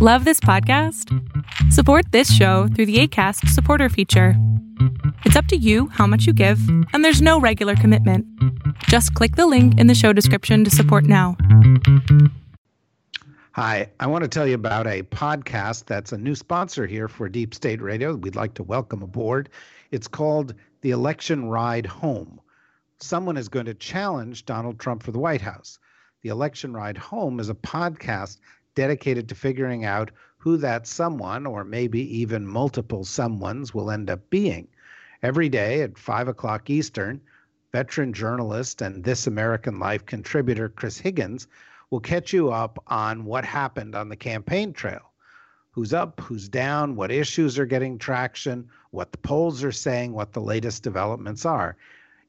Love this podcast? Support this show through the ACAST supporter feature. It's up to you how much you give, and there's no regular commitment. Just click the link in the show description to support now. Hi, I want to tell you about a podcast that's a new sponsor here for Deep State Radio. We'd like to welcome aboard. It's called The Election Ride Home. Someone is going to challenge Donald Trump for the White House. The Election Ride Home is a podcast dedicated to figuring out who that someone, or maybe even multiple someones, will end up being. Every day at 5 o'clock Eastern, veteran journalist and This American Life contributor Chris Higgins will catch you up on what happened on the campaign trail. Who's up, who's down, what issues are getting traction, what the polls are saying, what the latest developments are.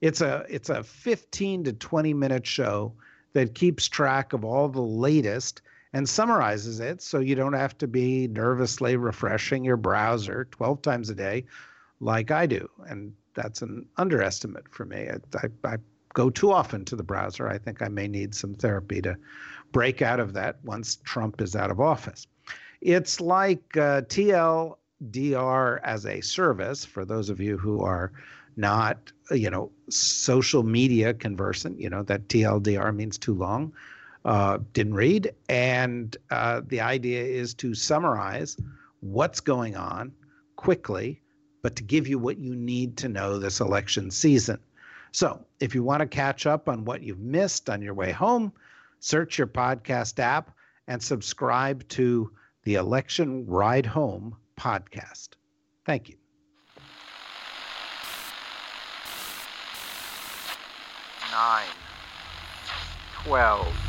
It's a it's a 15 to 20 minute show that keeps track of all the latest and summarizes it so you don't have to be nervously refreshing your browser 12 times a day like I do. And that's an underestimate for me. I, I, I go too often to the browser. I think I may need some therapy to break out of that once Trump is out of office. It's like uh, TLDR as a service for those of you who are not, you know, social media conversant. You know that TLDR means too long uh, didn't read. And uh, the idea is to summarize what's going on quickly, but to give you what you need to know this election season. So if you want to catch up on what you've missed on your way home, search your podcast app and subscribe to the Election Ride Home podcast. Thank you. Nine, twelve.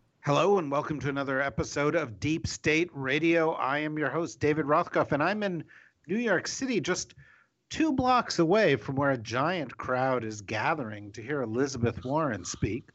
Hello, and welcome to another episode of Deep State Radio. I am your host, David Rothkopf, and I'm in New York City, just two blocks away from where a giant crowd is gathering to hear Elizabeth Warren speak,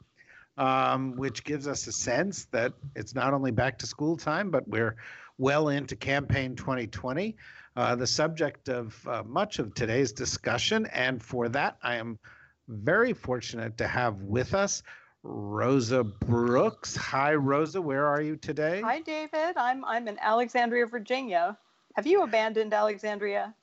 um, which gives us a sense that it's not only back to school time, but we're well into campaign 2020, uh, the subject of uh, much of today's discussion. And for that, I am very fortunate to have with us Rosa Brooks. Hi, Rosa. Where are you today? Hi, David. I'm I'm in Alexandria, Virginia. Have you abandoned Alexandria?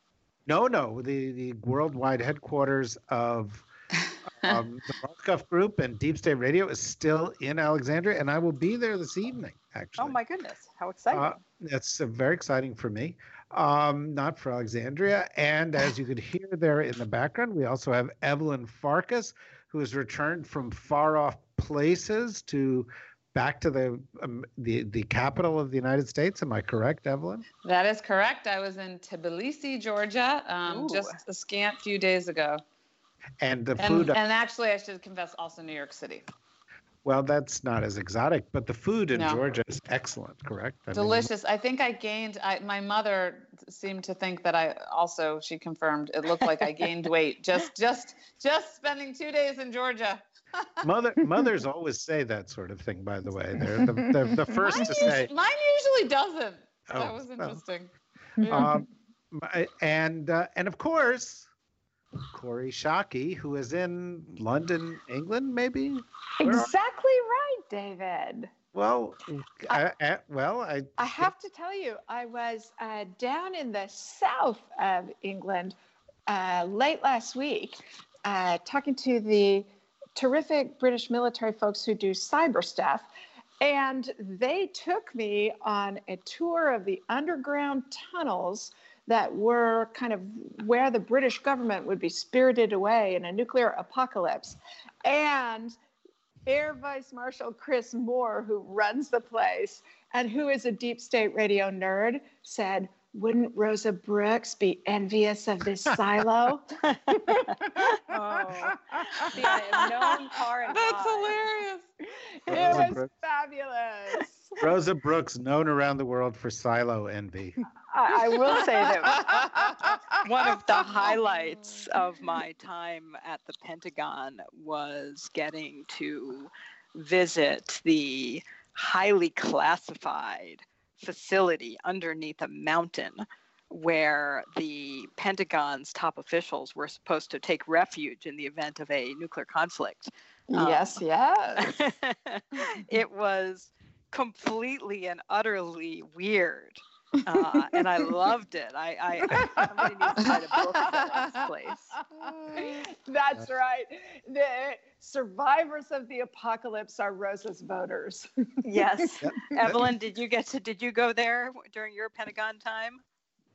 No, no. The the worldwide headquarters of um, the Rothkopf Group and Deep State Radio is still in Alexandria, and I will be there this evening. Actually. Oh my goodness! How exciting! Uh, that's uh, very exciting for me. Um, not for Alexandria. And as you could hear there in the background, we also have Evelyn Farkas, who has returned from far off places to back to the um, the the capital of the United States. Am I correct, Evelyn? That is correct. I was in Tbilisi, Georgia, um, just a scant few days ago. And the food. And, and actually, I should confess, also New York City. Well, that's not as exotic, but the food in no. Georgia is excellent, correct? I Delicious. Mean, I think I gained. I, my mother seemed to think that I also. She confirmed it looked like I gained weight just, just, just spending two days in Georgia. Mother, mothers always say that sort of thing. By the way, they're the, they're the first mine to say. Mine usually doesn't. Oh, that was interesting. Well, um, and uh, and of course, Kori Schake, who is in London, England, maybe. Exactly right, David. Well, I, I, well, I. I have to tell you, I was uh, down in the south of England uh, late last week, uh, talking to the terrific British military folks who do cyber stuff. And they took me on a tour of the underground tunnels that were kind of where the British government would be spirited away in a nuclear apocalypse. And Air Vice Marshal Chris Moore, who runs the place and who is a deep state radio nerd, said, wouldn't Rosa Brooks be envious of this silo? oh, see, I am known far and That's hilarious. It was Brooks. fabulous. Rosa Brooks, known around the world for silo envy. I, I will say that one of the highlights of my time at the Pentagon was getting to visit the highly classified facility underneath a mountain where the Pentagon's top officials were supposed to take refuge in the event of a nuclear conflict. Yes, um, yes. it was completely and utterly weird. Uh, and I loved it. I, I, I somebody needs to write a book about this place. That's right. The survivors of the apocalypse are Rosa's voters. yes. Evelyn, did you get to? Did you go there during your Pentagon time?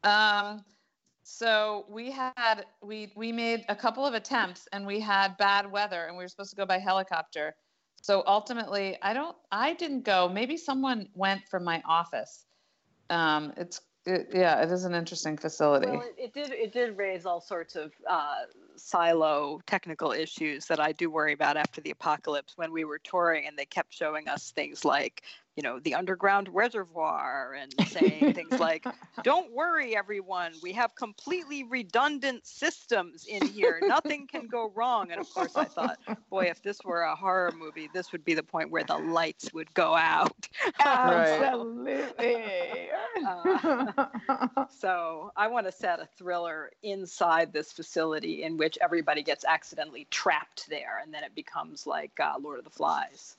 Um, so we had we we made a couple of attempts and we had bad weather and we were supposed to go by helicopter. So ultimately, I don't I didn't go. Maybe someone went from my office. Um, it's it, yeah, it is an interesting facility. Well, it, it, did it did raise all sorts of uh, silo technical issues that I do worry about after the apocalypse when we were touring and they kept showing us things like you know, the underground reservoir and saying things like, don't worry, everyone, we have completely redundant systems in here. Nothing can go wrong. And of course, I thought, boy, if this were a horror movie, this would be the point where the lights would go out. Absolutely. uh, so I want to set a thriller inside this facility in which everybody gets accidentally trapped there and then it becomes like uh, Lord of the Flies.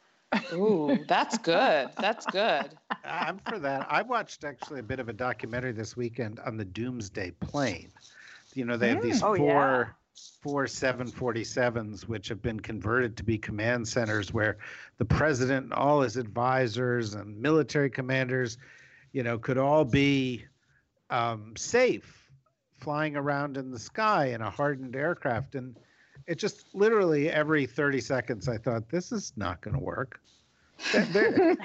Ooh, that's good. That's good. I'm for that. I watched actually a bit of a documentary this weekend on the Doomsday Plane. You know, they have these oh, four yeah. four 747s which have been converted to be command centers where the president and all his advisors and military commanders, you know, could all be um, safe flying around in the sky in a hardened aircraft and it just literally every 30 seconds I thought this is not going to work. They're, they're,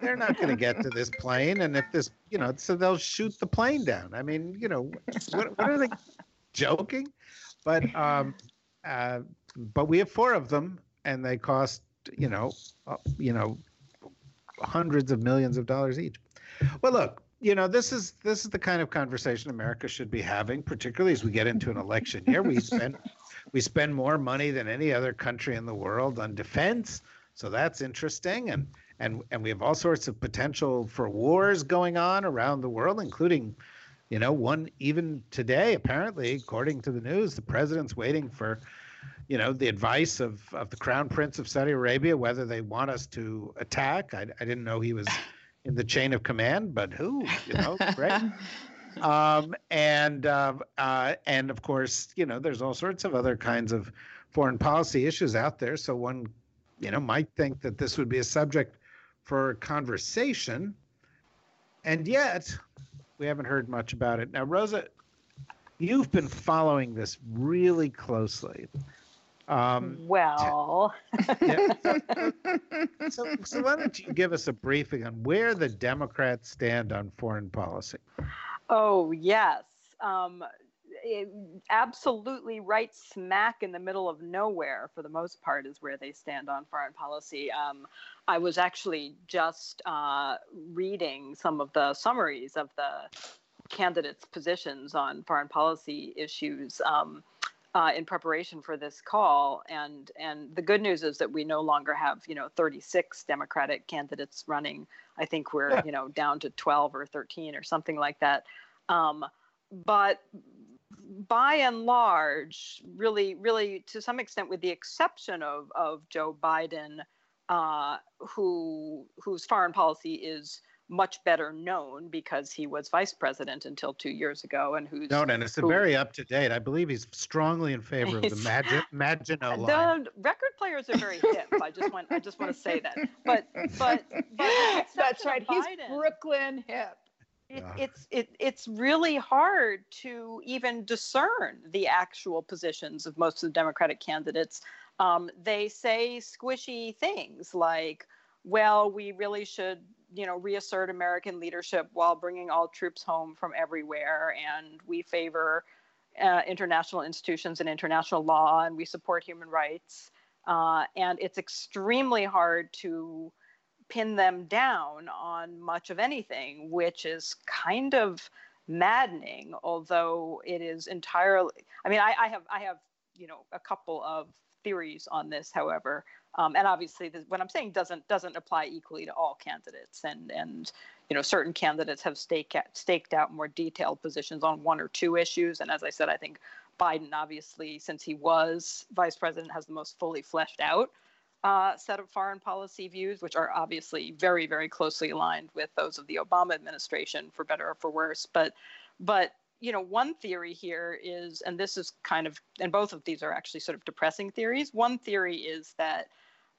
they're, not going to get to this plane. And if this, you know, so they'll shoot the plane down. I mean, you know, what, what are they joking? But, um, uh, but we have four of them and they cost, you know, uh, you know, hundreds of millions of dollars each. Well, look, you know, this is this is the kind of conversation America should be having, particularly as we get into an election year. We spend we spend more money than any other country in the world on defense, so that's interesting. And and and we have all sorts of potential for wars going on around the world, including, you know, one even today. Apparently, according to the news, the president's waiting for, you know, the advice of of the Crown Prince of Saudi Arabia whether they want us to attack. I, I didn't know he was in the chain of command, but who, you know, right? um, and uh, uh, and of course, you know, there's all sorts of other kinds of foreign policy issues out there. So one, you know, might think that this would be a subject for conversation, and yet we haven't heard much about it. Now, Rosa, you've been following this really closely. Um, well, yeah, so, so why don't you give us a briefing on where the Democrats stand on foreign policy? Oh, yes. Um, it, absolutely right smack in the middle of nowhere, for the most part, is where they stand on foreign policy. Um, I was actually just uh, reading some of the summaries of the candidates' positions on foreign policy issues. Um, uh, in preparation for this call. And and the good news is that we no longer have you know 36 Democratic candidates running. I think we're yeah. you know down to 12 or 13 or something like that. Um, but by and large, really, really, to some extent, with the exception of of Joe Biden, uh, who whose foreign policy is much better known because he was vice president until two years ago, and who's known, and it's who, very up to date. I believe he's strongly in favor of the Magi- Maginot line. The record players are very hip. I just want I just want to say that. But but, but that's right. Biden, he's Brooklyn hip. It, yeah. it's it, it's really hard to even discern the actual positions of most of the Democratic candidates. Um, they say squishy things like, "Well, we really should you know, reassert American leadership while bringing all troops home from everywhere. And we favor uh, international institutions and international law, and we support human rights. Uh, and it's extremely hard to pin them down on much of anything, which is kind of maddening. Although it is entirely, I mean, I, I have I have you know a couple of theories on this, however, um, and obviously what I'm saying doesn't doesn't apply equally to all candidates, and and you know certain candidates have stake, staked out more detailed positions on one or two issues, and as I said, I think Biden obviously, since he was vice president, has the most fully fleshed out uh, set of foreign policy views, which are obviously very, very closely aligned with those of the Obama administration, for better or for worse. But, but you know, one theory here is, and this is kind of, and both of these are actually sort of depressing theories. One theory is that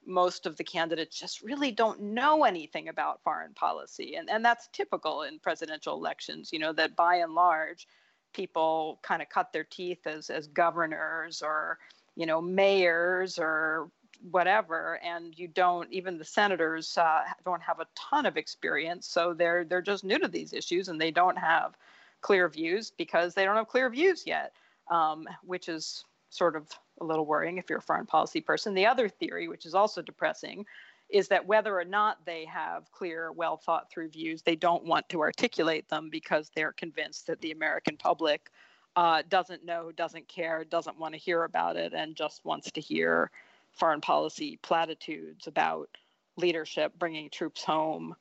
most of the candidates just really don't know anything about foreign policy, and and that's typical in presidential elections. You know that by and large, people kind of cut their teeth as as governors or you know mayors or whatever and you don't even the senators uh, don't have a ton of experience so they're they're just new to these issues and they don't have clear views because they don't have clear views yet um, which is sort of a little worrying if you're a foreign policy person. The other theory which is also depressing is that whether or not they have clear well thought through views they don't want to articulate them because they're convinced that the american public uh, doesn't know doesn't care doesn't want to hear about it and just wants to hear foreign policy platitudes about leadership, bringing troops home,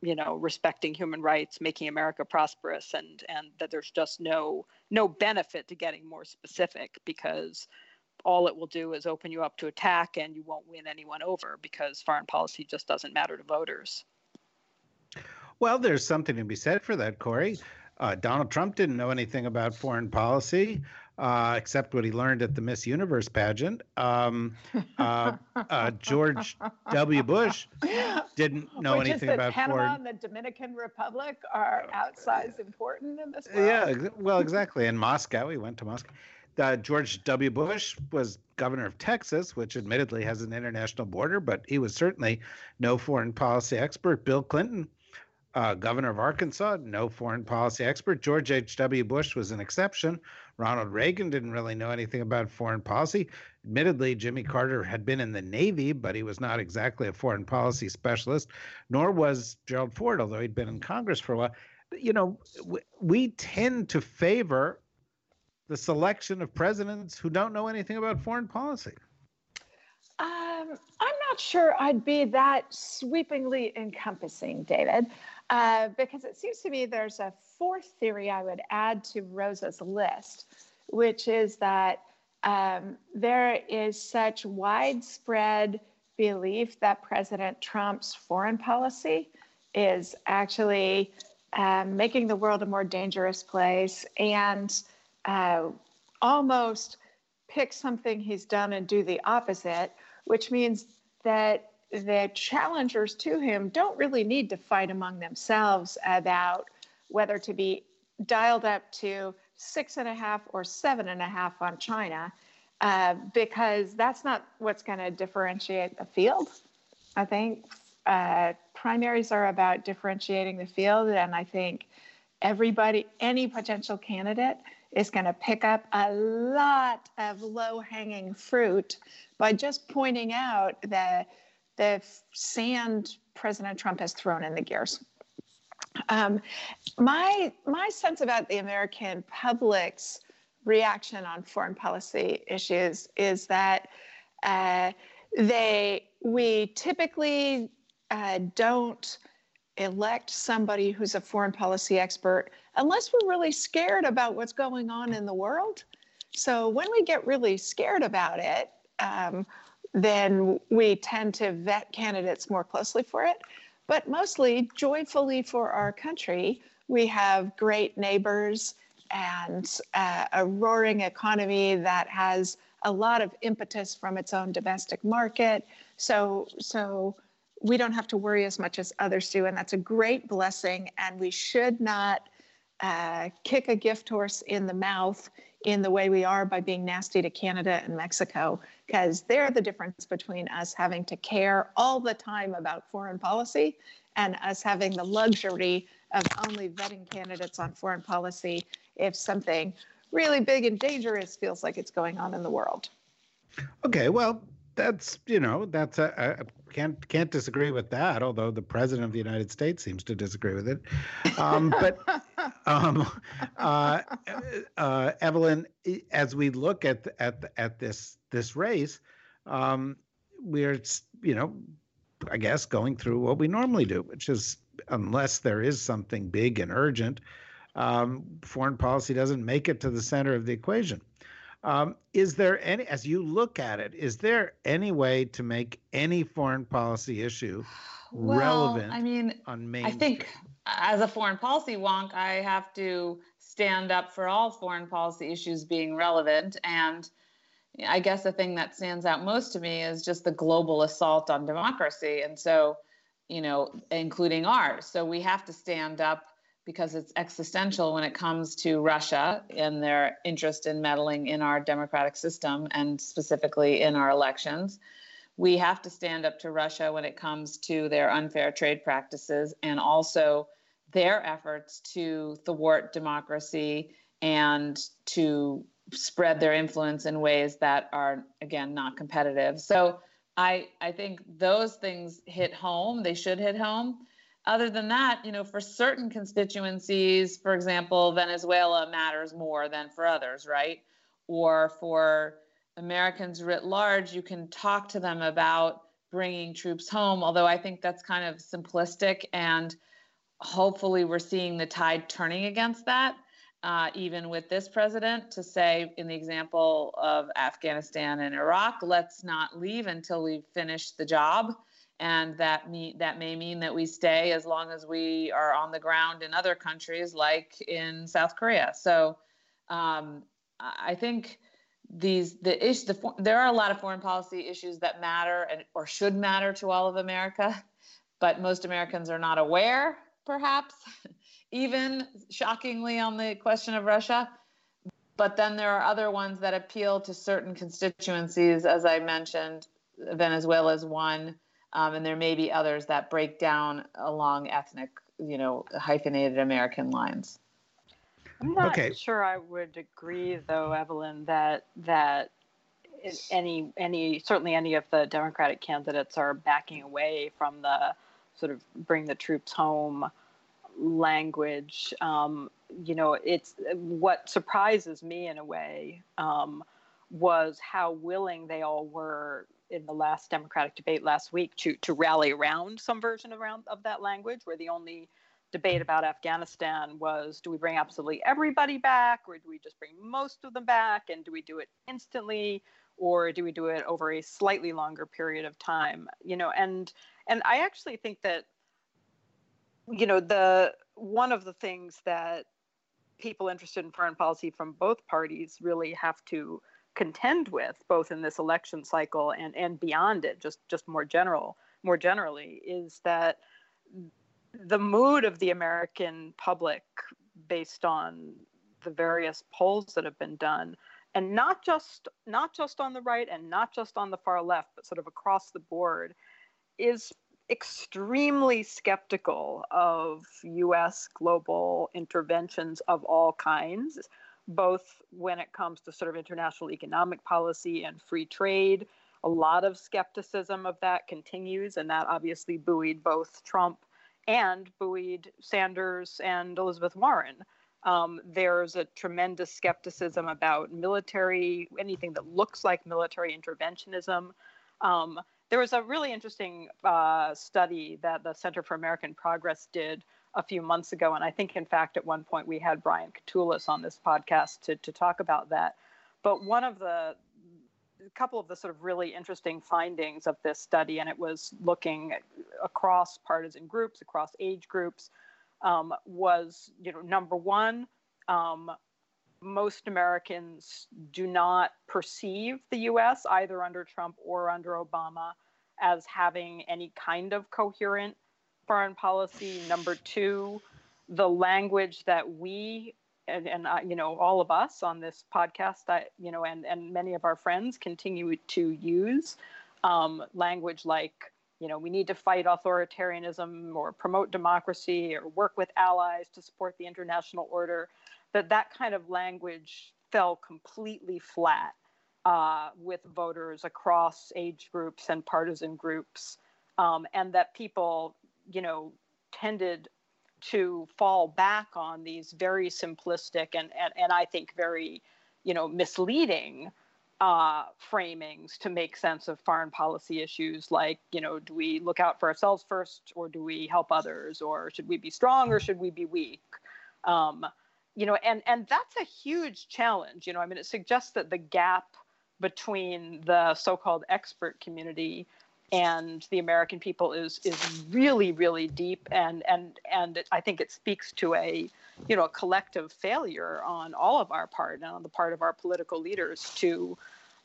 you know, respecting human rights, making America prosperous, and and that there's just no no benefit to getting more specific because all it will do is open you up to attack and you won't win anyone over because foreign policy just doesn't matter to voters. Well, there's something to be said for that, Kori. Uh, Donald Trump didn't know anything about foreign policy uh, except what he learned at the Miss Universe pageant. Um, uh, uh, George W. Bush didn't know Which anything is about Panama foreign. and the Dominican Republic are outsized important in this world. Yeah, well, exactly. In Moscow, he went to Moscow. Uh, George W. Bush was governor of Texas, which admittedly has an international border, but he was certainly no foreign policy expert. Bill Clinton uh, governor of Arkansas, no foreign policy expert. George H.W. Bush was an exception. Ronald Reagan didn't really know anything about foreign policy. Admittedly, Jimmy Carter had been in the Navy, but he was not exactly a foreign policy specialist, nor was Gerald Ford, although he'd been in Congress for a while. You know, we tend to favor the selection of presidents who don't know anything about foreign policy. Um, I'm not sure I'd be that sweepingly encompassing, David. Uh, because it seems to me there's a fourth theory I would add to Rosa's list, which is that um, there is such widespread belief that President Trump's foreign policy is actually um, making the world a more dangerous place and uh, almost pick something he's done and do the opposite, which means that the challengers to him don't really need to fight among themselves about whether to be dialed up to six and a half or seven and a half on China, uh, because that's not what's going to differentiate the field. I think uh, primaries are about differentiating the field, and I think everybody, any potential candidate, is going to pick up a lot of low hanging fruit by just pointing out that the sand President Trump has thrown in the gears. Um, my my sense about the American public's reaction on foreign policy issues is that uh, they we typically uh, don't elect somebody who's a foreign policy expert unless we're really scared about what's going on in the world. So when we get really scared about it, um, then we tend to vet candidates more closely for it. But mostly, joyfully for our country, we have great neighbors and uh, a roaring economy that has a lot of impetus from its own domestic market. So, so we don't have to worry as much as others do, and that's a great blessing. And we should not uh, kick a gift horse in the mouth in the way we are by being nasty to Canada and Mexico, because they're the difference between us having to care all the time about foreign policy and us having the luxury of only vetting candidates on foreign policy if something really big and dangerous feels like it's going on in the world. Okay, well, that's you know that's a, a, can't can't disagree with that. Although the president of the United States seems to disagree with it, um, but um, uh, uh, Evelyn, as we look at at at this this race, um, we're you know, I guess going through what we normally do, which is unless there is something big and urgent, um, foreign policy doesn't make it to the center of the equation. Um, is there any, as you look at it, is there any way to make any foreign policy issue well, relevant? I mean, on main I think as a foreign policy wonk, I have to stand up for all foreign policy issues being relevant. And I guess the thing that stands out most to me is just the global assault on democracy. And so, you know, including ours. So we have to stand up because it's existential when it comes to Russia and their interest in meddling in our democratic system and specifically in our elections. We have to stand up to Russia when it comes to their unfair trade practices and also their efforts to thwart democracy and to spread their influence in ways that are again not competitive. So I I think those things hit home. They should hit home other than that, you know, for certain constituencies, for example, Venezuela matters more than for others, right? Or for Americans writ large, you can talk to them about bringing troops home, although I think that's kind of simplistic. And hopefully, we're seeing the tide turning against that, uh, even with this president, to say, in the example of Afghanistan and Iraq, let's not leave until we've finished the job and that that may mean that we stay as long as we are on the ground in other countries like in South Korea. So um, I think these the issue the, there are a lot of foreign policy issues that matter and or should matter to all of America, but most Americans are not aware, perhaps, even shockingly on the question of Russia. But then there are other ones that appeal to certain constituencies, as I mentioned. Venezuela is one um, and there may be others that break down along ethnic, you know, hyphenated American lines. I'm not okay. sure I would agree, though, Evelyn, that that any any certainly any of the Democratic candidates are backing away from the sort of bring the troops home language. Um, you know, it's what surprises me in a way um, was how willing they all were in the last Democratic debate last week to to rally around some version around of that language, where the only debate about Afghanistan was do we bring absolutely everybody back, or do we just bring most of them back, and do we do it instantly, or do we do it over a slightly longer period of time? You know, and and I actually think that you know the one of the things that people interested in foreign policy from both parties really have to contend with both in this election cycle and and beyond it just just more general more generally is that the mood of the american public based on the various polls that have been done and not just not just on the right and not just on the far left but sort of across the board is extremely skeptical of US global interventions of all kinds both when it comes to sort of international economic policy and free trade. A lot of skepticism of that continues, and that obviously buoyed both Trump and buoyed Sanders and Elizabeth Warren. Um, there's a tremendous skepticism about military, anything that looks like military interventionism. Um, there was a really interesting uh, study that the Center for American Progress did a few months ago. And I think, in fact, at one point we had Brian Katulis on this podcast to, to talk about that. But one of the a couple of the sort of really interesting findings of this study, and it was looking across partisan groups, across age groups, um, was you know number one, um, most Americans do not perceive the U.S. either under Trump or under Obama as having any kind of coherent foreign policy. Number two, the language that we and, and uh, you know all of us on this podcast, I, you know, and and many of our friends continue to use um, language like you know we need to fight authoritarianism or promote democracy or work with allies to support the international order. That that kind of language fell completely flat uh, with voters across age groups and partisan groups. Um, and that people you know, tended to fall back on these very simplistic and, and, and I think very, you know, misleading uh, framings to make sense of foreign policy issues like, you know, do we look out for ourselves first or do we help others or should we be strong or should we be weak? Um, you know, and, and that's a huge challenge. You know, I mean, it suggests that the gap between the so-called expert community and the American people is is really really deep and and and I think it speaks to a you know a collective failure on all of our part and on the part of our political leaders to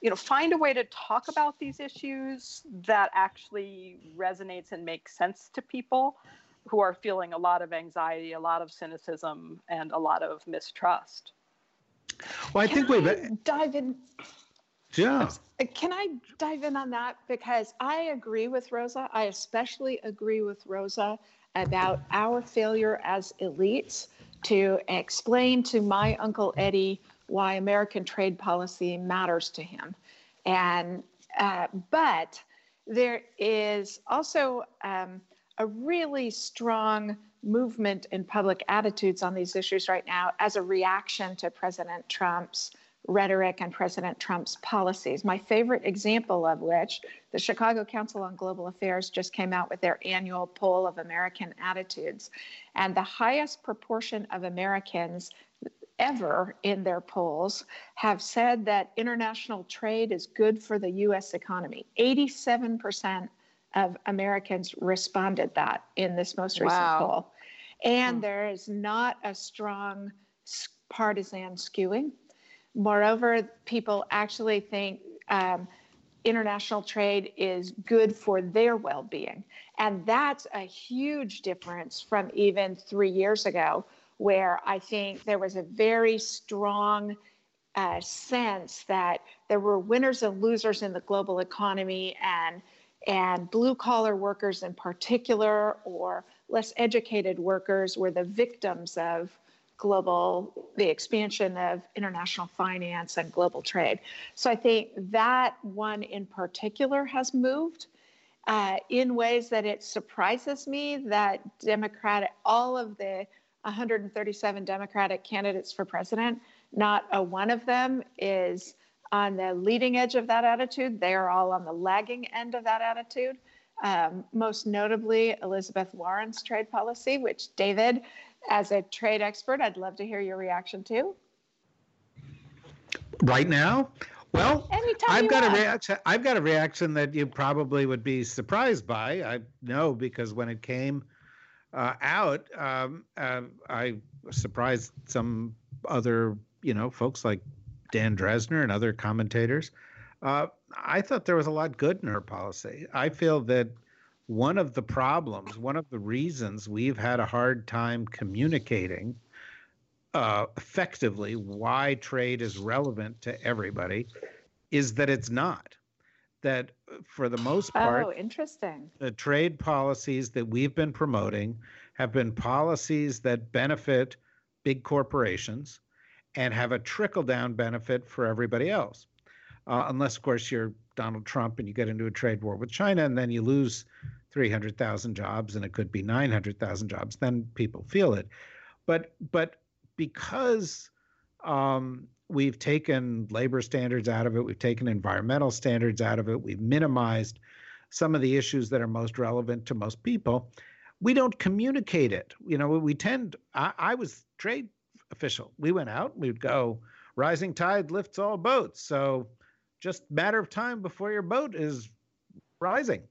you know find a way to talk about these issues that actually resonates and makes sense to people who are feeling a lot of anxiety, a lot of cynicism, and a lot of mistrust. Well, I Can think we've dive in. Yeah. Can I dive in on that? Because I agree with Rosa. I especially agree with Rosa about our failure as elites to explain to my Uncle Eddie why American trade policy matters to him. And, uh, but there is also um, a really strong movement in public attitudes on these issues right now as a reaction to President Trump's rhetoric and President Trump's policies. My favorite example of which, the Chicago Council on Global Affairs just came out with their annual poll of American attitudes. And the highest proportion of Americans ever in their polls have said that international trade is good for the US economy. 87% of Americans responded that in this most recent Wow. poll. And Hmm. there is not a strong partisan skewing. Moreover, people actually think um, international trade is good for their well being. And that's a huge difference from even three years ago, where I think there was a very strong uh, sense that there were winners and losers in the global economy and and blue collar workers in particular or less educated workers were the victims of global the expansion of international finance and global trade so i think that one in particular has moved uh, in ways that it surprises me that democratic all of the 137 democratic candidates for president not a one of them is on the leading edge of that attitude. They are all on the lagging end of that attitude. Um, most notably, Elizabeth Warren's trade policy, which David, as a trade expert, I'd love to hear your reaction to. Right now? Well, Anytime I've got want. a reaction. I've got a reaction that you probably would be surprised by. I know because when it came uh, out, um, uh, I surprised some other, you know, folks like Dan Drezner and other commentators. Uh, I thought there was a lot good in her policy. I feel that one of the problems, one of the reasons we've had a hard time communicating uh, effectively why trade is relevant to everybody is that it's not. That uh, for the most part, Oh, interesting. the trade policies that we've been promoting have been policies that benefit big corporations and have a trickle down benefit for everybody else. Uh, unless, of course, you're Donald Trump and you get into a trade war with China and then you lose 300,000 jobs and it could be 900,000 jobs, then people feel it. But, but because um, we've taken labor standards out of it, we've taken environmental standards out of it, we've minimized some of the issues that are most relevant to most people, we don't communicate it. You know, we tend, I, I was trade official. We went out, we'd go, rising tide lifts all boats. So just matter of time before your boat is rising.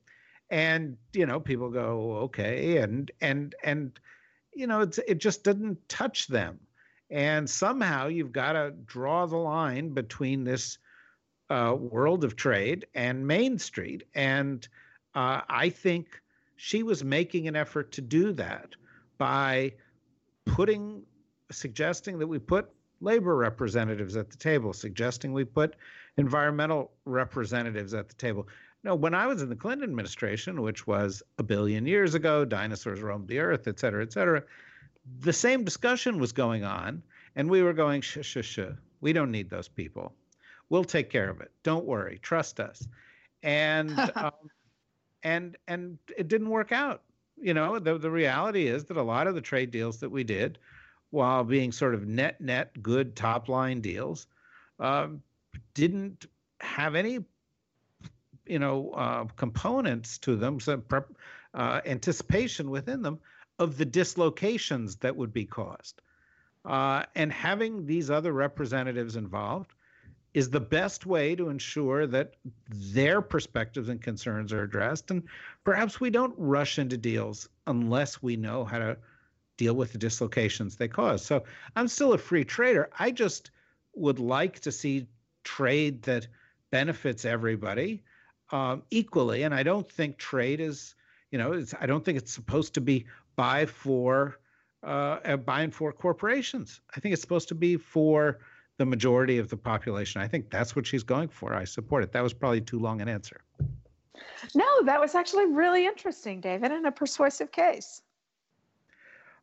And, you know, people go, okay. And, and, and, you know, it's, it just didn't touch them. And somehow you've got to draw the line between this uh, world of trade and Main Street. And uh, I think she was making an effort to do that by putting, suggesting that we put labor representatives at the table, suggesting we put environmental representatives at the table. No, when I was in the Clinton administration, which was a billion years ago, dinosaurs roamed the earth, et cetera, et cetera, the same discussion was going on. And we were going, shh, shh, shh. We don't need those people. We'll take care of it. Don't worry. Trust us. And um, and and it didn't work out. you know, the, the reality is that a lot of the trade deals that we did, while being sort of net, net good top line deals, um, didn't have any, you know, uh, components to them, some prep, uh, anticipation within them of the dislocations that would be caused. Uh, and having these other representatives involved is the best way to ensure that their perspectives and concerns are addressed. And perhaps we don't rush into deals unless we know how to deal with the dislocations they cause. So I'm still a free trader. I just would like to see trade that benefits everybody um, equally. And I don't think trade is, you know, I don't think it's supposed to be buy for uh, by and for corporations. I think it's supposed to be for the majority of the population. I think that's what she's going for. I support it. That was probably too long an answer. No, that was actually really interesting, David, and a persuasive case.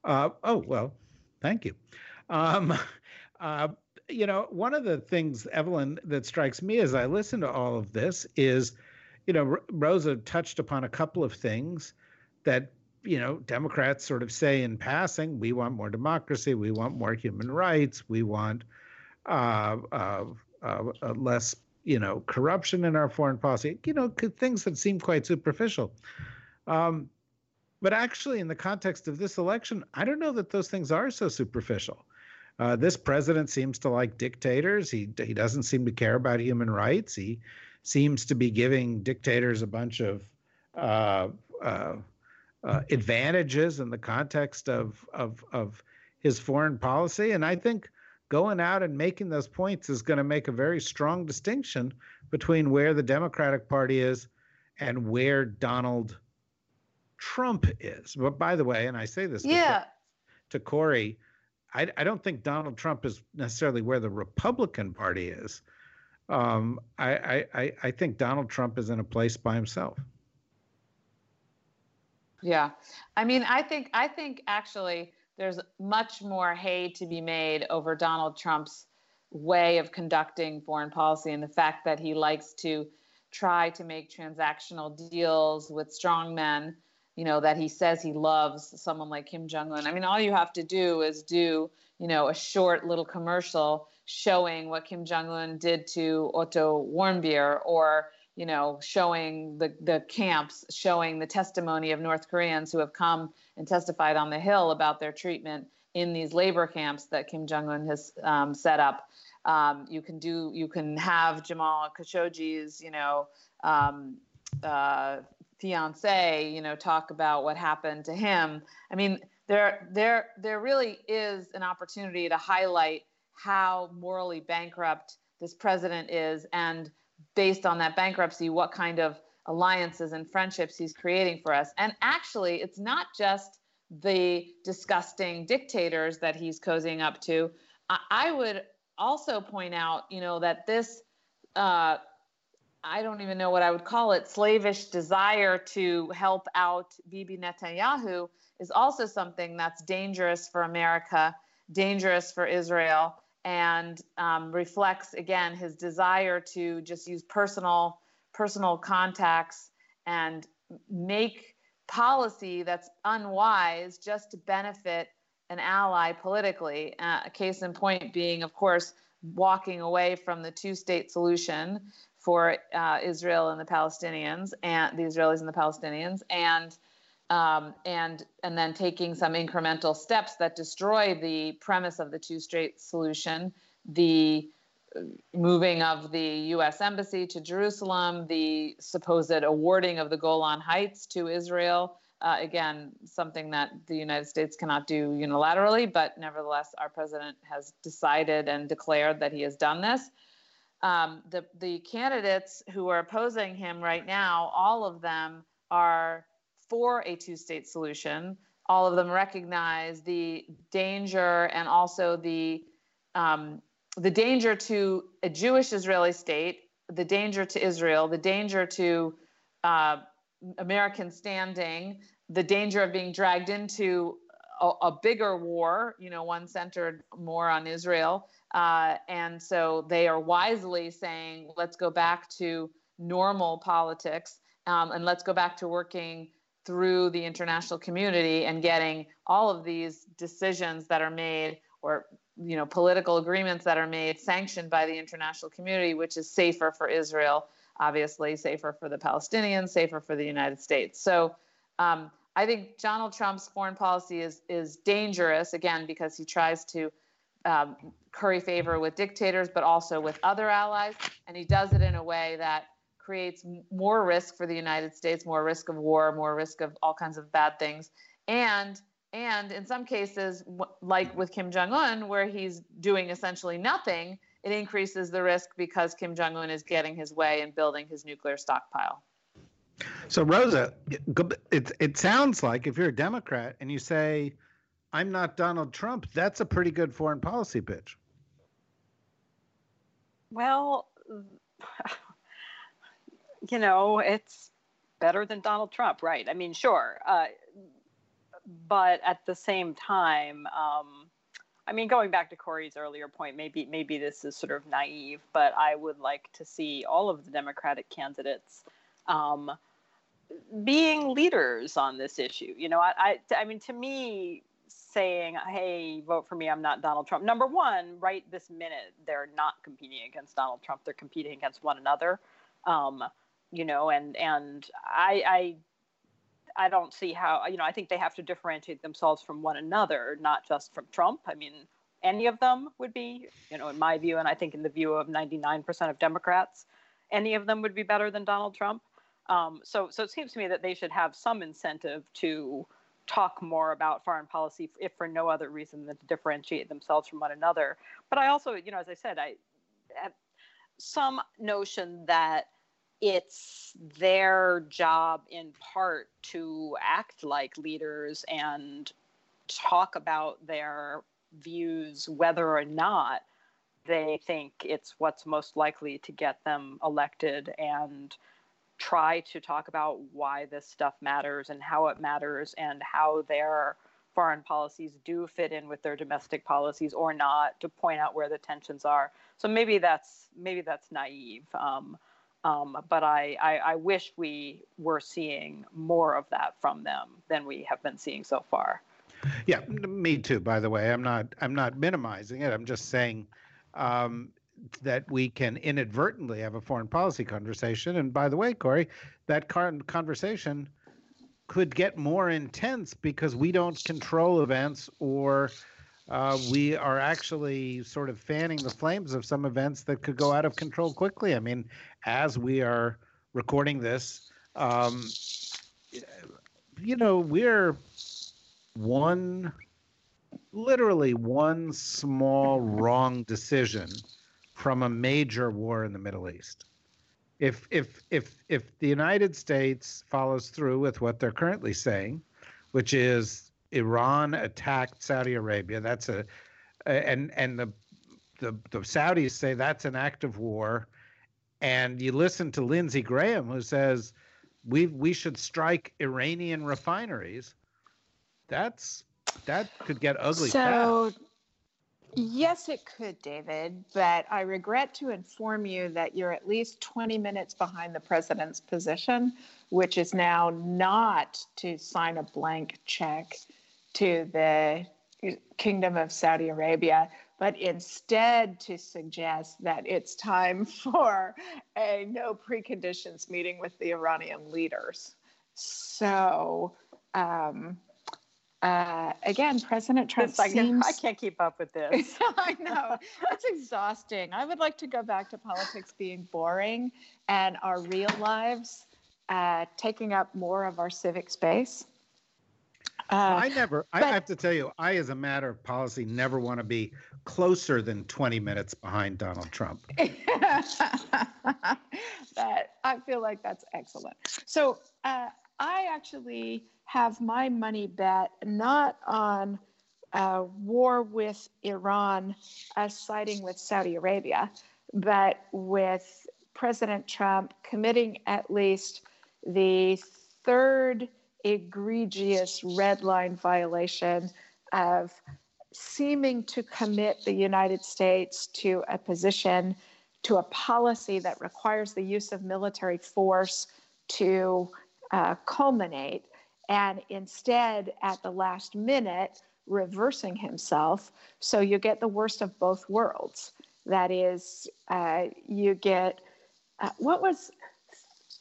Uh, oh, well, thank you. Um, uh, you know, one of the things, Evelyn, that strikes me as I listen to all of this is, you know, R- Rosa touched upon a couple of things that, you know, Democrats sort of say in passing we want more democracy, we want more human rights, we want uh, uh, uh, less, you know, corruption in our foreign policy, you know, things that seem quite superficial. Um, but actually, in the context of this election, I don't know that those things are so superficial. Uh, this president seems to like dictators. He he doesn't seem to care about human rights. He seems to be giving dictators a bunch of uh, uh, uh advantages in the context of of of his foreign policy. And I think going out and making those points is going to make a very strong distinction between where the Democratic Party is and where Donald Trump is. But by the way, and I say this yeah. to Kori I, I don't think Donald Trump is necessarily where the Republican Party is. Um, I, I, I think Donald Trump is in a place by himself. Yeah, I mean, I think I think actually there's much more hay to be made over Donald Trump's way of conducting foreign policy and the fact that he likes to try to make transactional deals with strong men you know, that he says he loves someone like Kim Jong Un. I mean, all you have to do is do, you know, a short little commercial showing what Kim Jong Un did to Otto Warmbier or, you know, showing the, the camps, showing the testimony of North Koreans who have come and testified on the Hill about their treatment in these labor camps that Kim Jong Un has um, set up. Um, you can do, you can have Jamal Khashoggi's, you know, um, uh, fiance, you know, talk about what happened to him. I mean, there there there really is an opportunity to highlight how morally bankrupt this president is and based on that bankruptcy what kind of alliances and friendships he's creating for us. And actually, it's not just the disgusting dictators that he's cozying up to. I, I would also point out, you know, that this uh, I don't even know what I would call it, slavish desire to help out Bibi Netanyahu is also something that's dangerous for America, dangerous for Israel, and um, reflects again his desire to just use personal personal contacts and make policy that's unwise just to benefit an ally politically. Uh, a case in point being, of course, walking away from the two state solution for uh, Israel and the Palestinians and the Israelis and the Palestinians, and um, and and then taking some incremental steps that destroy the premise of the two-state solution, the uh, moving of the U.S. embassy to Jerusalem, the supposed awarding of the Golan Heights to Israel. Uh, again, something that the United States cannot do unilaterally, but nevertheless, our president has decided and declared that he has done this um, the the candidates who are opposing him right now, all of them are for a two-state solution. All of them recognize the danger and also the um, the danger to a Jewish Israeli state, the danger to Israel, the danger to uh, American standing, the danger of being dragged into a, a, bigger war, you know, one centered more on Israel, uh, and so they are wisely saying, let's go back to normal politics um, and let's go back to working through the international community and getting all of these decisions that are made or you know political agreements that are made sanctioned by the international community which is safer for israel obviously safer for the palestinians safer for the united states. So um, i think donald trump's foreign policy is is dangerous again because he tries to um, curry favor with dictators but also with other allies. And he does it in a way that creates more risk for the united states more risk of war more risk of all kinds of bad things. And and in some cases, like with Kim Jong un, where he's doing essentially nothing, it increases the risk because Kim Jong un is getting his way and building his nuclear stockpile. So, Rosa, it, it sounds like if you're a Democrat and you say, I'm not Donald Trump, that's a pretty good foreign policy pitch. Well, you know, it's better than Donald Trump, right? I mean, sure. Uh, but at the same time, um, I mean, going back to Kori's earlier point, maybe maybe this is sort of naive, but I would like to see all of the Democratic candidates um, being leaders on this issue. You know, I, I, I mean, to me, saying, "Hey, vote for me. I'm not Donald Trump." Number one, right this minute, they're not competing against Donald Trump. They're competing against one another. Um, you know, and and I, I I don't see how, you know, I think they have to differentiate themselves from one another, not just from Trump. I mean, any of them would be, you know, in my view, and I think in the view of 99% of Democrats, any of them would be better than Donald Trump. Um, so, so it seems to me that they should have some incentive to talk more about foreign policy, if for no other reason than to differentiate themselves from one another. But I also, you know, as I said, I have some notion that it's their job in part to act like leaders and talk about their views, whether or not they think it's what's most likely to get them elected, and try to talk about why this stuff matters and how it matters and how their foreign policies do fit in with their domestic policies or not to point out where the tensions are. So maybe that's maybe that's naive. Um, um, but I, I, I, wish we were seeing more of that from them than we have been seeing so far. Yeah, me too. By the way, I'm not I'm not minimizing it. I'm just saying um, that we can inadvertently have a foreign policy conversation. And by the way, Kori, that conversation could get more intense because we don't control events or uh, we are actually sort of fanning the flames of some events that could go out of control quickly. I mean, as we are recording this, um, you know, we're one, literally one small wrong decision from a major war in the Middle East. If if if if the United States follows through with what they're currently saying, which is Iran attacked Saudi Arabia. That's a and and the the the Saudis say that's an act of war. And you listen to Lindsey Graham who says we we should strike Iranian refineries. That's that could get ugly. So fast. yes, it could, David. But I regret to inform you that you're at least 20 minutes behind the president's position, which is now not to sign a blank check to the Kingdom of Saudi Arabia, but instead to suggest that it's time for a no preconditions meeting with the Iranian leaders. So, um, uh, again, President Trump I, seems... I can't keep up with this. I know. It's exhausting. I would like to go back to politics being boring and our real lives uh, taking up more of our civic space. Uh, I never, but, I have to tell you, I, as a matter of policy, never want to be closer than 20 minutes behind Donald Trump. that I feel like that's excellent. So uh, I actually have my money bet not on uh, war with Iran siding with Saudi Arabia, but with President Trump committing at least the third egregious red line violation of seeming to commit the United States to a position, to a policy that requires the use of military force to uh, culminate and instead, at the last minute, reversing himself. So you get the worst of both worlds. That is, uh, you get uh, what was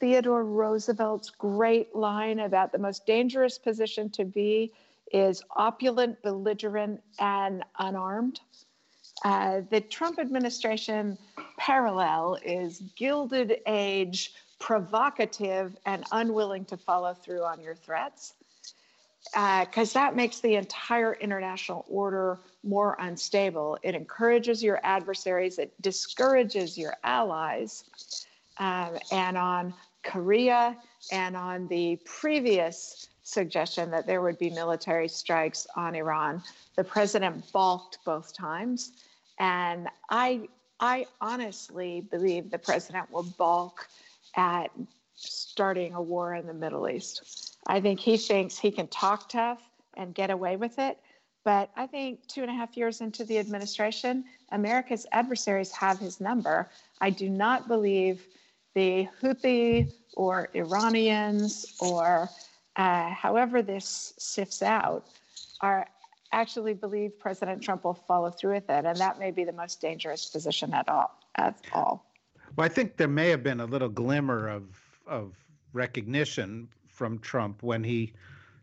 Theodore Roosevelt's great line about the most dangerous position to be is opulent, belligerent, and unarmed. Uh, the Trump administration parallel is Gilded Age, provocative, and unwilling to follow through on your threats. Because uh, that makes the entire international order more unstable. It encourages your adversaries, it discourages your allies. Um, and on Korea and on the previous suggestion that there would be military strikes on Iran, the president balked both times. And I, I honestly believe the president will balk at starting a war in the Middle East. I think he thinks he can talk tough and get away with it. But I think two and a half years into the administration, America's adversaries have his number. I do not believe the Houthi or Iranians or uh, however this sifts out are actually believe President Trump will follow through with it, and that may be the most dangerous position at all. At all. Well, I think there may have been a little glimmer of of recognition from Trump when he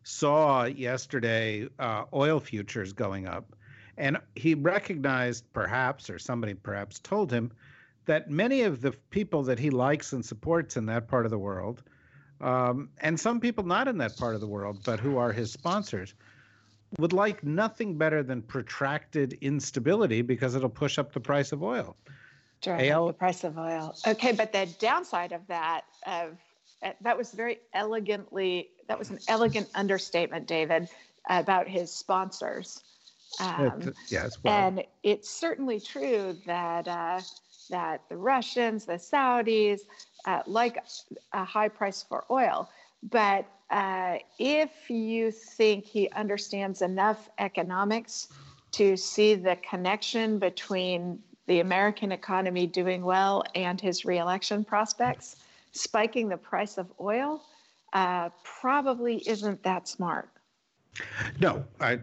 saw yesterday uh, oil futures going up, and he recognized, perhaps, or somebody perhaps told him that many of the people that he likes and supports in that part of the world, um, and some people not in that part of the world, but who are his sponsors, would like nothing better than protracted instability because it'll push up the price of oil. Drive AL- the price of oil. Okay, but the downside of that, of uh, that was very elegantly, that was an elegant understatement, David, about his sponsors. Um, yes, well. And it's certainly true that uh, that the Russians, the Saudis, uh, like a high price for oil. But uh, if you think he understands enough economics to see the connection between the American economy doing well and his reelection prospects, spiking the price of oil uh, probably isn't that smart. No, I,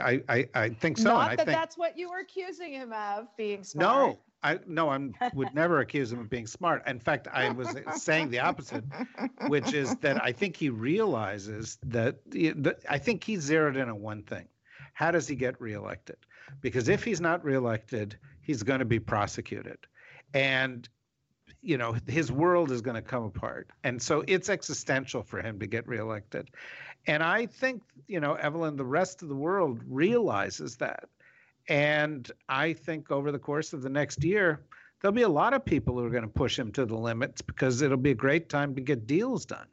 I, I, I think so. Not that think, that's what you were accusing him of being smart. No, I no, I would never accuse him of being smart. In fact, I was saying the opposite, which is that I think he realizes that, that I think he's zeroed in on one thing: how does he get reelected? Because if he's not reelected, he's going to be prosecuted, and you know his world is going to come apart, and so it's existential for him to get reelected. And I think you know Evelyn, the rest of the world realizes that and I think over the course of the next year, there'll be a lot of people who are going to push him to the limits because it'll be a great time to get deals done.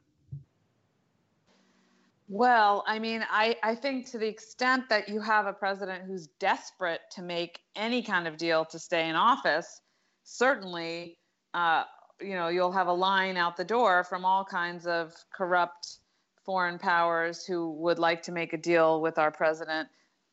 Well, I mean, I, I think to the extent that you have a president who's desperate to make any kind of deal to stay in office, certainly, uh, you know, you'll have a line out the door from all kinds of corrupt foreign powers who would like to make a deal with our president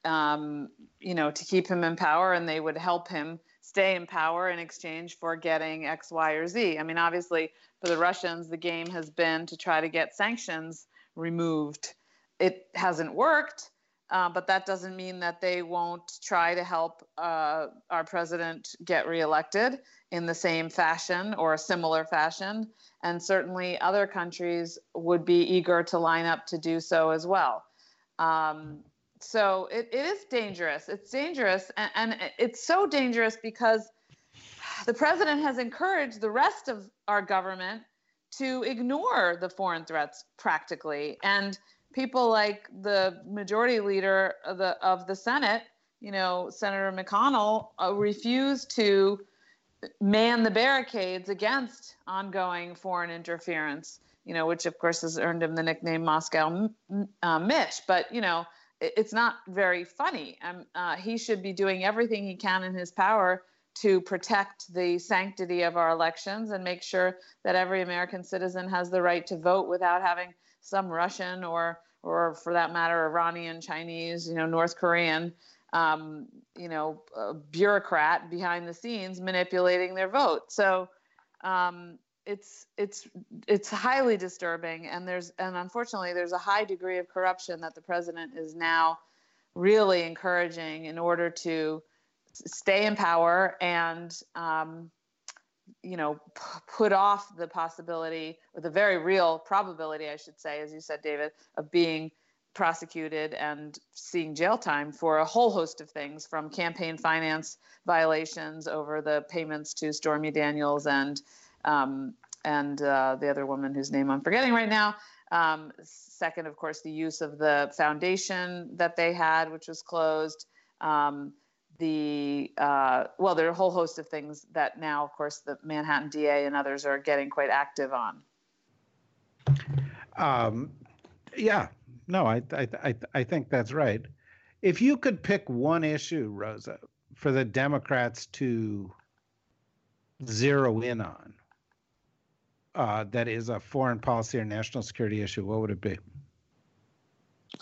um, you know, to keep him in power, and they would help him stay in power in exchange for getting X, Y, or Z. I mean, obviously, for the Russians, the game has been to try to get sanctions removed. It hasn't worked, uh, but that doesn't mean that they won't try to help uh, our president get reelected in the same fashion or a similar fashion. And certainly, other countries would be eager to line up to do so as well. Um, so it, it is dangerous. It's dangerous. And, and it's so dangerous because the president has encouraged the rest of our government to ignore the foreign threats practically. And people like the majority leader of the, of the Senate, you know, Senator McConnell, uh, refused to man the barricades against ongoing foreign interference, you know, which of course has earned him the nickname Moscow uh, Mitch. But, you know, it's not very funny. Um, uh, he should be doing everything he can in his power to protect the sanctity of our elections and make sure that every American citizen has the right to vote without having some Russian or, or for that matter, Iranian, Chinese, you know, North Korean, um, you know, bureaucrat behind the scenes manipulating their vote. So, um, it's it's it's highly disturbing, and there's and unfortunately there's a high degree of corruption that the president is now really encouraging in order to stay in power and um, you know p- put off the possibility or the very real probability i should say as you said david of being prosecuted and seeing jail time for a whole host of things from campaign finance violations over the payments to stormy daniels and um, and uh, the other woman whose name i'm forgetting right now um, second of course the use of the foundation that they had which was closed um, the uh, well, there are a whole host of things that now, of course, the Manhattan DA and others are getting quite active on. Um, yeah, no, I, I, I, I think that's right. If you could pick one issue, Rosa, for the Democrats to zero in on, uh, that is a foreign policy or national security issue, what would it be?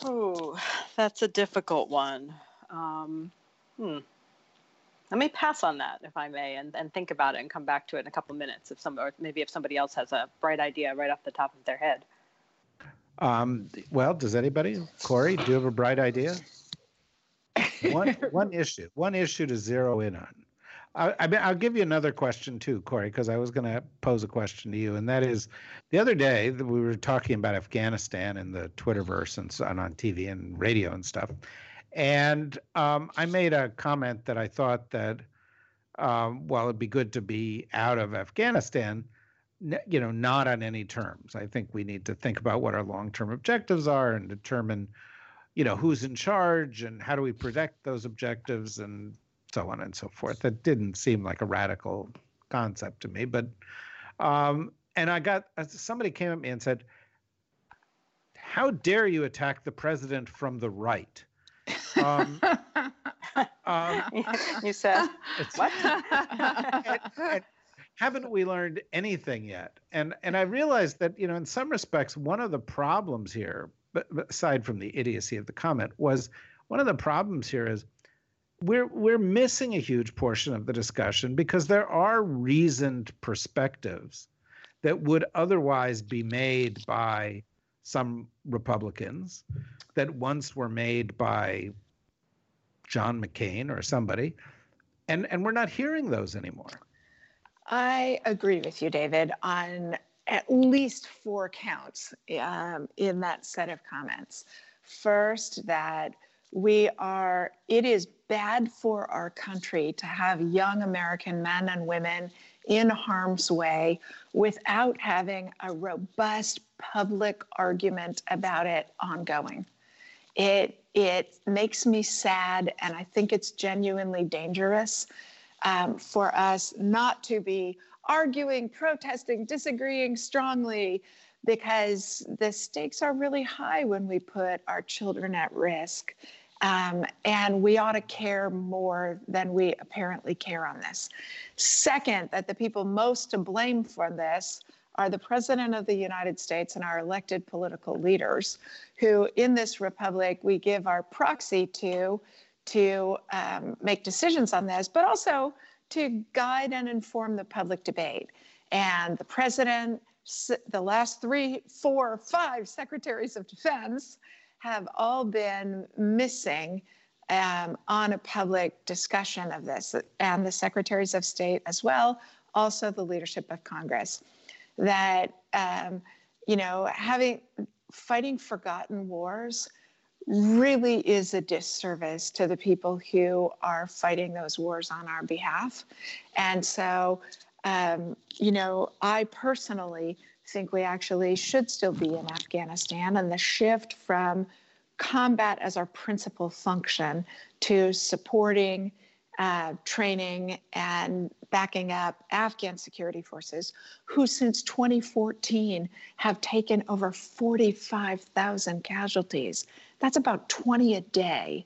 Oh, that's a difficult one. Um, Hmm. Let me pass on that, if I may, and, and think about it and come back to it in a couple minutes. If some, or maybe if somebody else has a bright idea right off the top of their head. Um, well, does anybody, Kori, do you have a bright idea? One one issue, one issue to zero in on. I, I mean, I'll give you another question too, Kori, because I was going to pose a question to you, and that is, the other day we were talking about Afghanistan and the Twitterverse and, and on TV and radio and stuff, and um, I made a comment that I thought that, um, well, it'd be good to be out of Afghanistan, you know, not on any terms. I think we need to think about what our long term objectives are and determine, you know, who's in charge and how do we protect those objectives and so on and so forth. That didn't seem like a radical concept to me, but, um, and I got somebody came at me and said, How dare you attack the president from the right? Um, um, you said what? and, and haven't we learned anything yet? And and I realized that you know in some respects one of the problems here, but, aside from the idiocy of the comment, was one of the problems here is we're we're missing a huge portion of the discussion because there are reasoned perspectives that would otherwise be made by some Republicans that once were made by John McCain or somebody, and and we're not hearing those anymore. I agree with you, David, on at least four counts um, in that set of comments. First, that we are, it is bad for our country to have young American men and women in harm's way without having a robust public argument about it ongoing. It it makes me sad, and I think it's genuinely dangerous um, for us not to be arguing, protesting, disagreeing strongly, because the stakes are really high when we put our children at risk. Um, and we ought to care more than we apparently care on this. Second, that the people most to blame for this are the President of the United States and our elected political leaders, who in this republic we give our proxy to to um, make decisions on this, but also to guide and inform the public debate. And the president, the last three, four, five secretaries of defense have all been missing um, on a public discussion of this, and the secretaries of state as well, also the leadership of Congress that um, you know having fighting forgotten wars really is a disservice to the people who are fighting those wars on our behalf. And so um, you know i personally think we actually should still be in afghanistan and the shift from combat as our principal function to supporting uh, training and backing up Afghan security forces, who since 2014 have taken over 45,000 casualties. That's about 20 a day.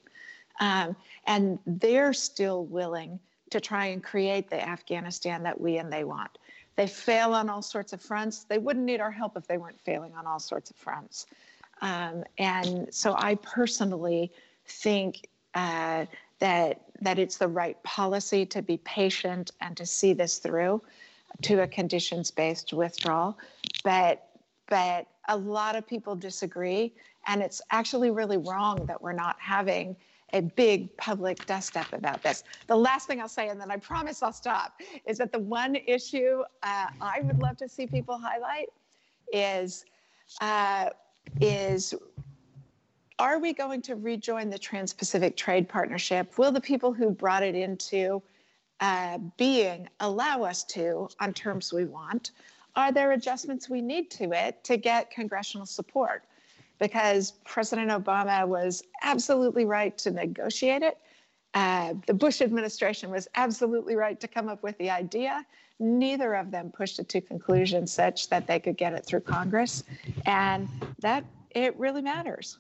Um, and they're still willing to try and create the Afghanistan that we and they want. They fail on all sorts of fronts. They wouldn't need our help if they weren't failing on all sorts of fronts. Um, and so I personally think uh, that that it's the right policy to be patient and to see this through. to a conditions-based withdrawal, but but a lot of people disagree, and it's actually really wrong that we're not having a big public dust up about this. The last thing I'll say, and then I promise I'll stop, is that the one issue uh, I would love to see people highlight is uh, is are we going to rejoin the Trans-Pacific Trade Partnership? Will the people who brought it into uh, being allow us to on terms we want? Are there adjustments we need to it to get congressional support? Because President Obama was absolutely right to negotiate it. Uh, the Bush administration was absolutely right to come up with the idea. Neither of them pushed it to conclusion such that they could get it through Congress. And that it really matters.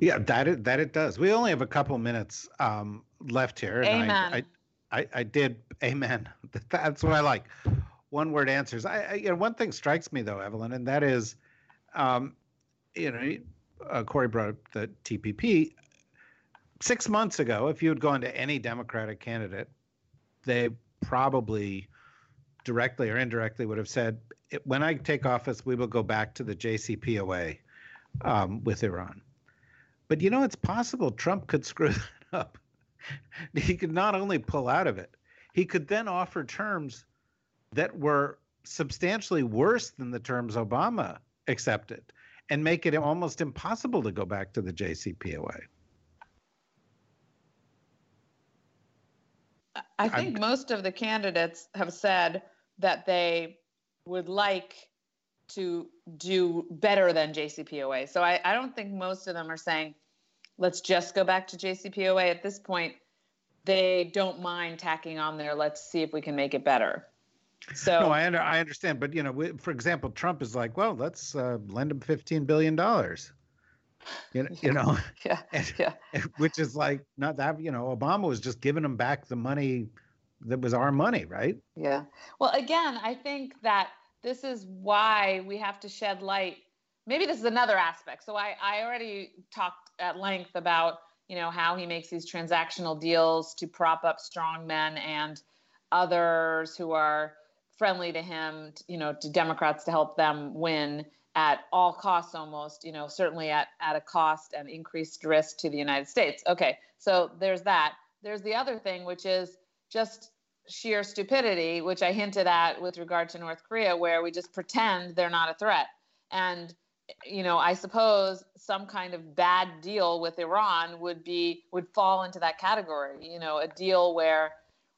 Yeah, that it, that it does. We only have a couple minutes um, left here. And amen. I, I, I, I, did. Amen. That's what I like. One word answers. I, I, you know, one thing strikes me though, Evelyn, and that is, um, you know, uh, Kori brought up the TPP. Six months ago, if you had gone to any Democratic candidate, they probably directly or indirectly would have said, "When I take office, we will go back to the JCPOA um, with Iran." But you know, it's possible Trump could screw that up. He could not only pull out of it, he could then offer terms that were substantially worse than the terms Obama accepted and make it almost impossible to go back to the JCPOA. I think I'm, most of the candidates have said that they would like to do better than JCPOA. So I, I don't think most of them are saying, let's just go back to JCPOA. At this point, they don't mind tacking on there, let's see if we can make it better. So no, I, under, I understand, but you know, we, for example, Trump is like, well, let's uh, lend him fifteen billion dollars. You know, you know, yeah, and, yeah, which is like not that you know, Obama was just giving him back the money that was our money, right? Yeah. Well, again, I think that this is why we have to shed light. Maybe this is another aspect. So I, I already talked at length about you know how he makes these transactional deals to prop up strong men and others who are friendly to him you know to democrats to help them win at all costs almost you know certainly at, at a cost and increased risk to the united states okay so there's that there's the other thing which is just sheer stupidity which i hinted at with regard to north korea where we just pretend they're not a threat and you know, I suppose some kind of bad deal with Iran would be would fall into that category. You know, a deal where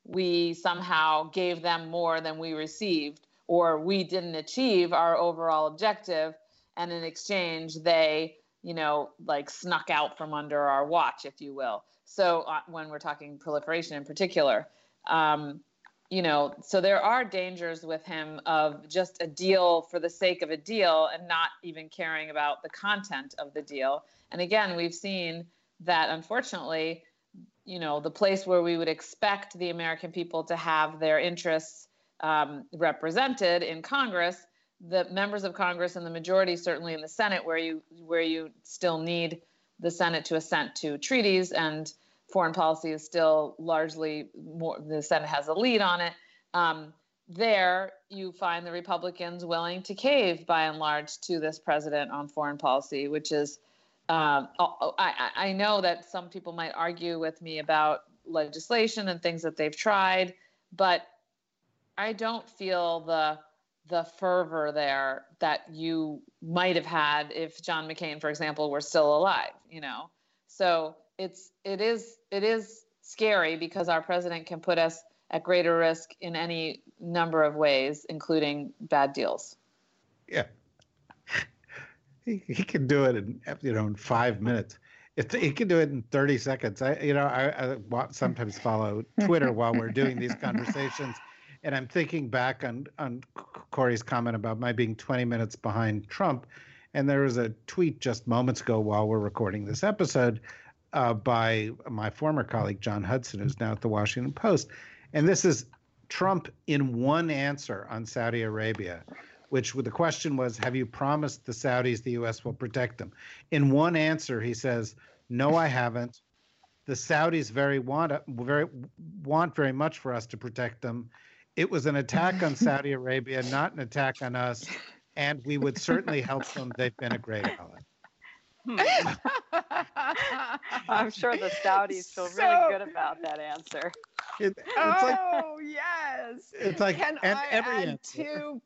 we somehow gave them more than we received, or we didn't achieve our overall objective, and in exchange they, you know, like snuck out from under our watch, if you will. So uh, when we're talking proliferation in particular. Um, you know, so there are dangers with him of just a deal for the sake of a deal and not even caring about the content of the deal. And again, we've seen that unfortunately, you know, the place where we would expect the American people to have their interests um, represented in Congress, the members of Congress and the majority, certainly in the Senate, where you where you still need the Senate to assent to treaties and foreign policy is still largely more the Senate has a lead on it. Um, there, you find the Republicans willing to cave by and large to this president on foreign policy, which is, um, I, I know that some people might argue with me about legislation and things that they've tried, but I don't feel the the fervor there that you might have had if John McCain, for example, were still alive. You know, so it's it is it is scary because our president can put us at greater risk in any number of ways, including bad deals. Yeah, he, can do it in you know in five minutes. If he can do it in 30 seconds, I you know I, I sometimes follow Twitter while we're doing these conversations, and I'm thinking back on on Kori's comment about my being 20 minutes behind Trump, and there was a tweet just moments ago while we're recording this episode uh, by my former colleague John Hudson, who's now at the Washington Post. And this is Trump in one answer on Saudi Arabia, which the question was, "Have you promised the Saudis the U.S. will protect them?" In one answer, he says, "No, I haven't. The Saudis very want very want very much for us to protect them. It was an attack on Saudi Arabia, not an attack on us. And we would certainly help them. They've been a great ally. I'm sure the Saudis feel So- really good about that answer. It- it's like oh yes. it's like Can and I every add answer. two?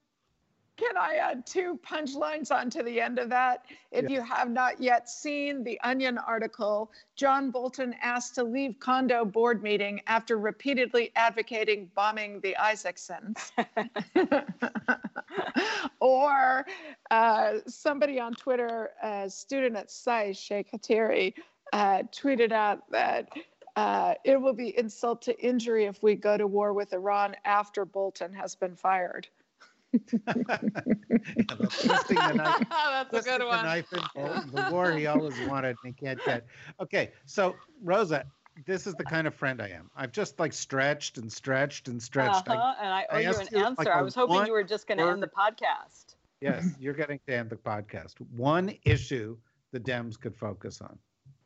Can I add two punchlines onto the end of that? If you have not yet seen the Onion article, John Bolton asked to leave condo board meeting after repeatedly advocating bombing the Isaacsons. or uh, somebody on Twitter, a student at SAIS, Sheikh Hatiri, uh, tweeted out that uh, it will be insult to injury if we go to war with Iran after Bolton has been fired. Twisting the knife, That's a good the one. knife in the war he always wanted and he can't get. Okay, so Rosa, this is the kind of friend I am. I've just like stretched and stretched and stretched. Uh-huh, and I owe I you an you, like, answer. I a was hoping you were just going to end the podcast. yes, you're getting to end the podcast. One issue the Dems could focus on.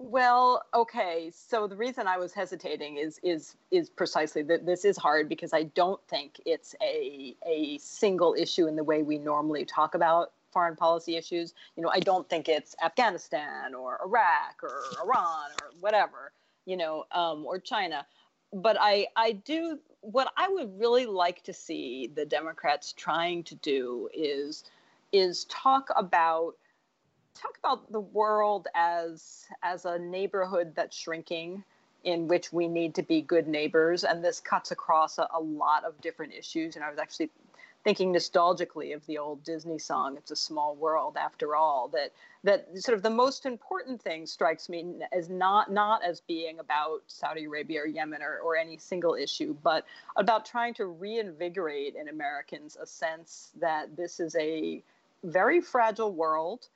Well, okay. So the reason I was hesitating is is is precisely that this is hard because I don't think it's a a single issue in the way we normally talk about foreign policy issues. You know, I don't think it's Afghanistan or Iraq or Iran or whatever. You know, um, or China. But I I do what I would really like to see the Democrats trying to do is is talk about talk about the world as as a neighborhood that's shrinking in which we need to be good neighbors and this cuts across a, a lot of different issues. And i was actually thinking nostalgically of the old disney song it's a small world after all that that sort of the most important thing strikes me as not not as being about saudi arabia or yemen or, or any single issue but about trying to reinvigorate in americans a sense that this is a very fragile world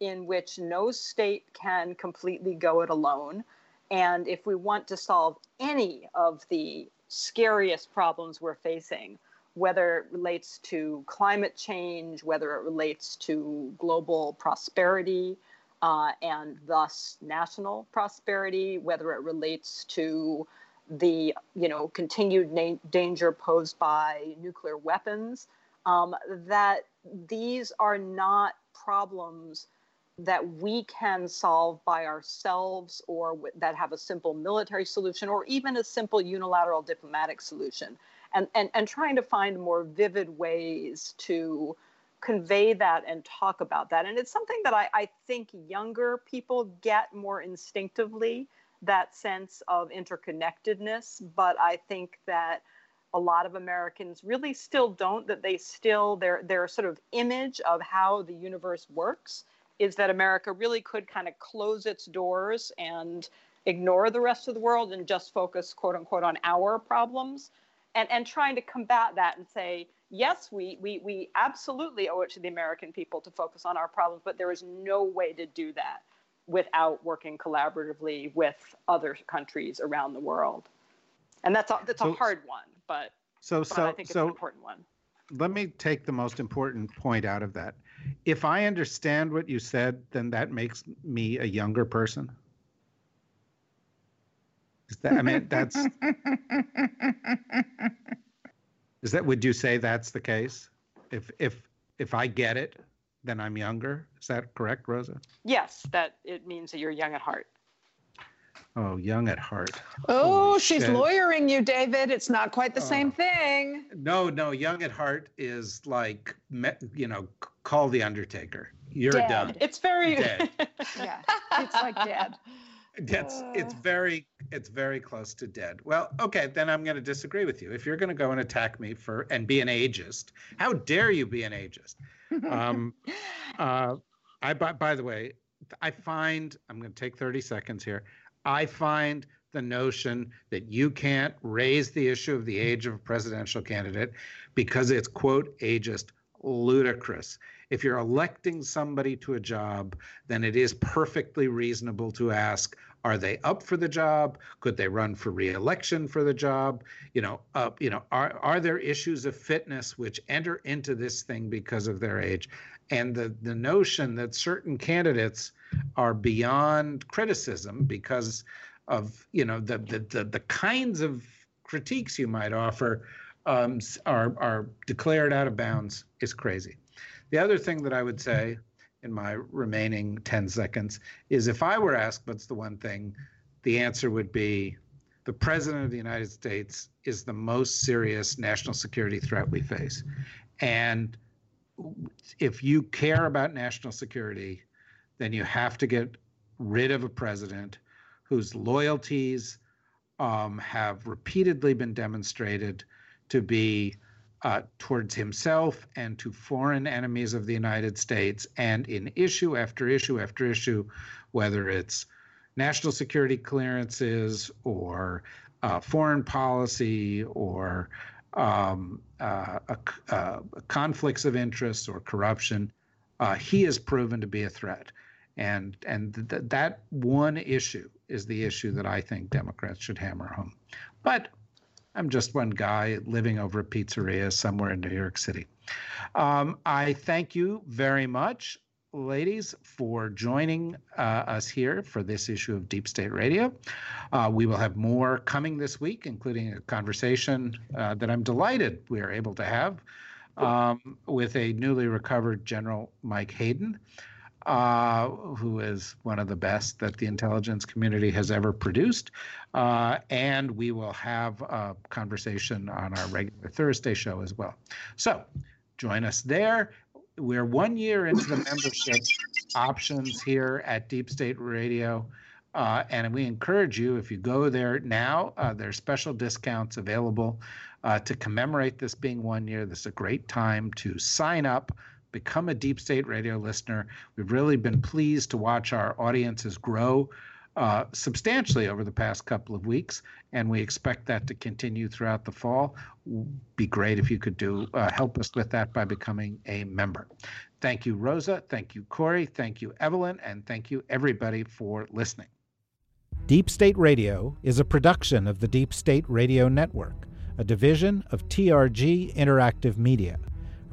in which no state can completely go it alone. And if we want to solve any of the scariest problems we're facing, whether it relates to climate change, whether it relates to global prosperity uh, and thus national prosperity, whether it relates to the you know continued na- danger posed by nuclear weapons, um, that these are not problems that we can solve by ourselves or that have a simple military solution or even a simple unilateral diplomatic solution. And, and, and trying to find more vivid ways to convey that and talk about that. And it's something that I, I think younger people get more instinctively that sense of interconnectedness. But i think that a lot of Americans really still don't that they still their their sort of image of how the universe works is that America really could kind of close its doors and ignore the rest of the world and just focus quote unquote on our problems and and trying to combat that and say yes we we we absolutely owe it to the American people to focus on our problems but there is no way to do that without working collaboratively with other countries around the world and that's a, that's a hard one but So but so I think it's so an important one. let me take the most important point out of that. If I understand what you said, then that makes me a younger person. Is that I mean that's is that would you say that's the case? If if if I get it, then I'm younger. Is that correct, Rosa? Yes, that it means that you're young at heart. Oh, young at heart. Oh, Holy she's shit. lawyering you, David. It's not quite the same Oh. thing. No, no, young at heart is like you know, call the Undertaker. You're Dead. done. It's very Dead. Yeah, it's like dead. It's it's Uh. very it's very close to dead. Well, okay, then I'm going to disagree with you. If you're going to go and attack me for and be an ageist, how dare you be an ageist? Um, uh, I by, by the way, I find I'm going to take 30 seconds here. I find the notion that you can't raise the issue of the age of a presidential candidate because it's quote ageist ludicrous. If you're electing somebody to a job, then it is perfectly reasonable to ask are they up for the job? Could they run for reelection for the job? You know uh, you know are are there issues of fitness which enter into this thing because of their age? And the the notion that certain candidates are beyond criticism because of you know the the the, the kinds of critiques you might offer um, are are declared out of bounds is crazy. The other thing that I would say in my remaining 10 seconds is if I were asked what's the one thing, the answer would be the president of the United States is the most serious national security threat we face. And if you care about national security, then you have to get rid of a president whose loyalties um, have repeatedly been demonstrated to be uh, towards himself and to foreign enemies of the United States, and in issue after issue after issue, whether it's national security clearances or uh, foreign policy or um, uh, uh, conflicts of interest or corruption, uh, he has proven to be a threat. And and th- that one issue is the issue that I think Democrats should hammer home. But I'm just one guy living over a pizzeria somewhere in New York City. Um, I thank you very much, ladies, for joining uh, us here for this issue of Deep State Radio. Uh, we will have more coming this week, including a conversation uh, that I'm delighted we are able to have um, with a newly recovered General Mike Hayden uh, who is one of the best that the intelligence community has ever produced. Uh, and we will have a conversation on our regular Thursday show as well. So join us there. We're one year into the membership options here at Deep State Radio. Uh, and we encourage you, if you go there now, uh, there's special discounts available uh, to commemorate this being one year. This is a great time to sign up become a deep state radio listener. We've really been pleased to watch our audiences grow uh, substantially over the past couple of weeks, and we expect that to continue throughout the fall. Be great if you could do uh, help us with that by becoming a member. Thank you, Rosa. Thank you, Kori. Thank you, Evelyn, and thank you everybody for listening. Deep State Radio is a production of the Deep State Radio Network, a division of TRG Interactive Media.